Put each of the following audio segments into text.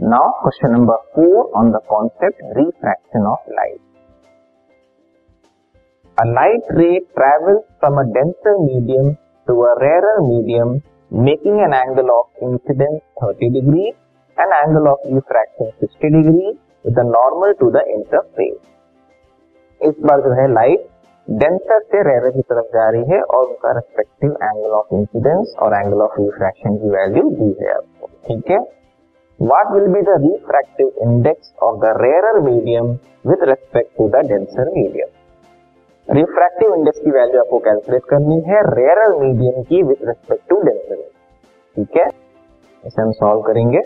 Now question number 4 on the concept refraction of light. A light ray travels from a denser medium to a rarer medium making an angle of incidence 30 degree and angle of refraction 60 degree with the normal to the interface. इस बार जो है light denser से rare की तरफ़ जा रही है और उनका रेस्पेक्टिव एंगल ऑफ़ इंसिडेंस और एंगल ऑफ़ रिफ्रैक्शन की वैल्यू दी है आपको ठीक है what will be the refractive index of the rare medium with respect to the denser medium refractive index की वैल्यू आपको कैलकुलेट करनी है रेयर मीडियम की विद रेस्पेक्ट टू डेंसर ठीक है? इसे हम सॉल्व करेंगे।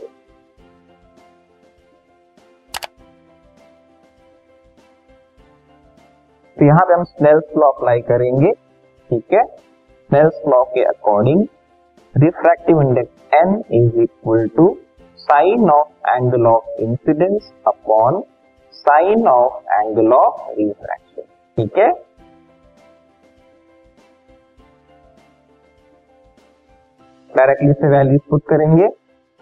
तो यहाँ पे हम स्नेल्स लॉ अप्लाई करेंगे। ठीक है? स्नेल्स लॉ के according refractive index n is equal to sine of angle of incidence upon sine of angle of refraction ठीक है? डायरेक्टली से वैल्यू पुट करेंगे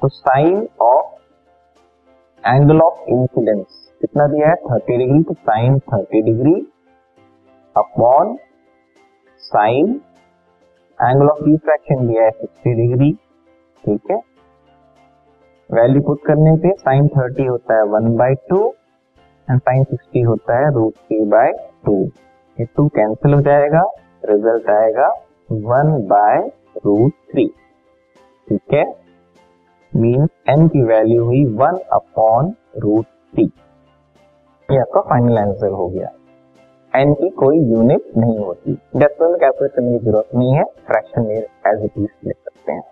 तो sine of angle of incidence कितना दिया है? थर्टी डिग्री तो sine thirty degree upon sine angle of refraction दिया है सिक्सटी डिग्री ठीक है? वैल्यू पुट करने पे साइन थर्टी होता है one by two and sine sixty होता है रूट थ्री बाय टू। ये टू कैंसिल हो जाएगा, रिज़ल्ट आएगा वन बाय रूट थ्री। ठीक है? मीन एन की वैल्यू हुई वन अपॉन रूट थ्री। ये आपका फाइनल आंसर हो गया। एन की कोई यूनिट नहीं होती। डेसिमल कैलकुलेट करने की ज़रूरत नहीं है, फ्रैक्शन में एज इट इज़ लिख सकते हैं।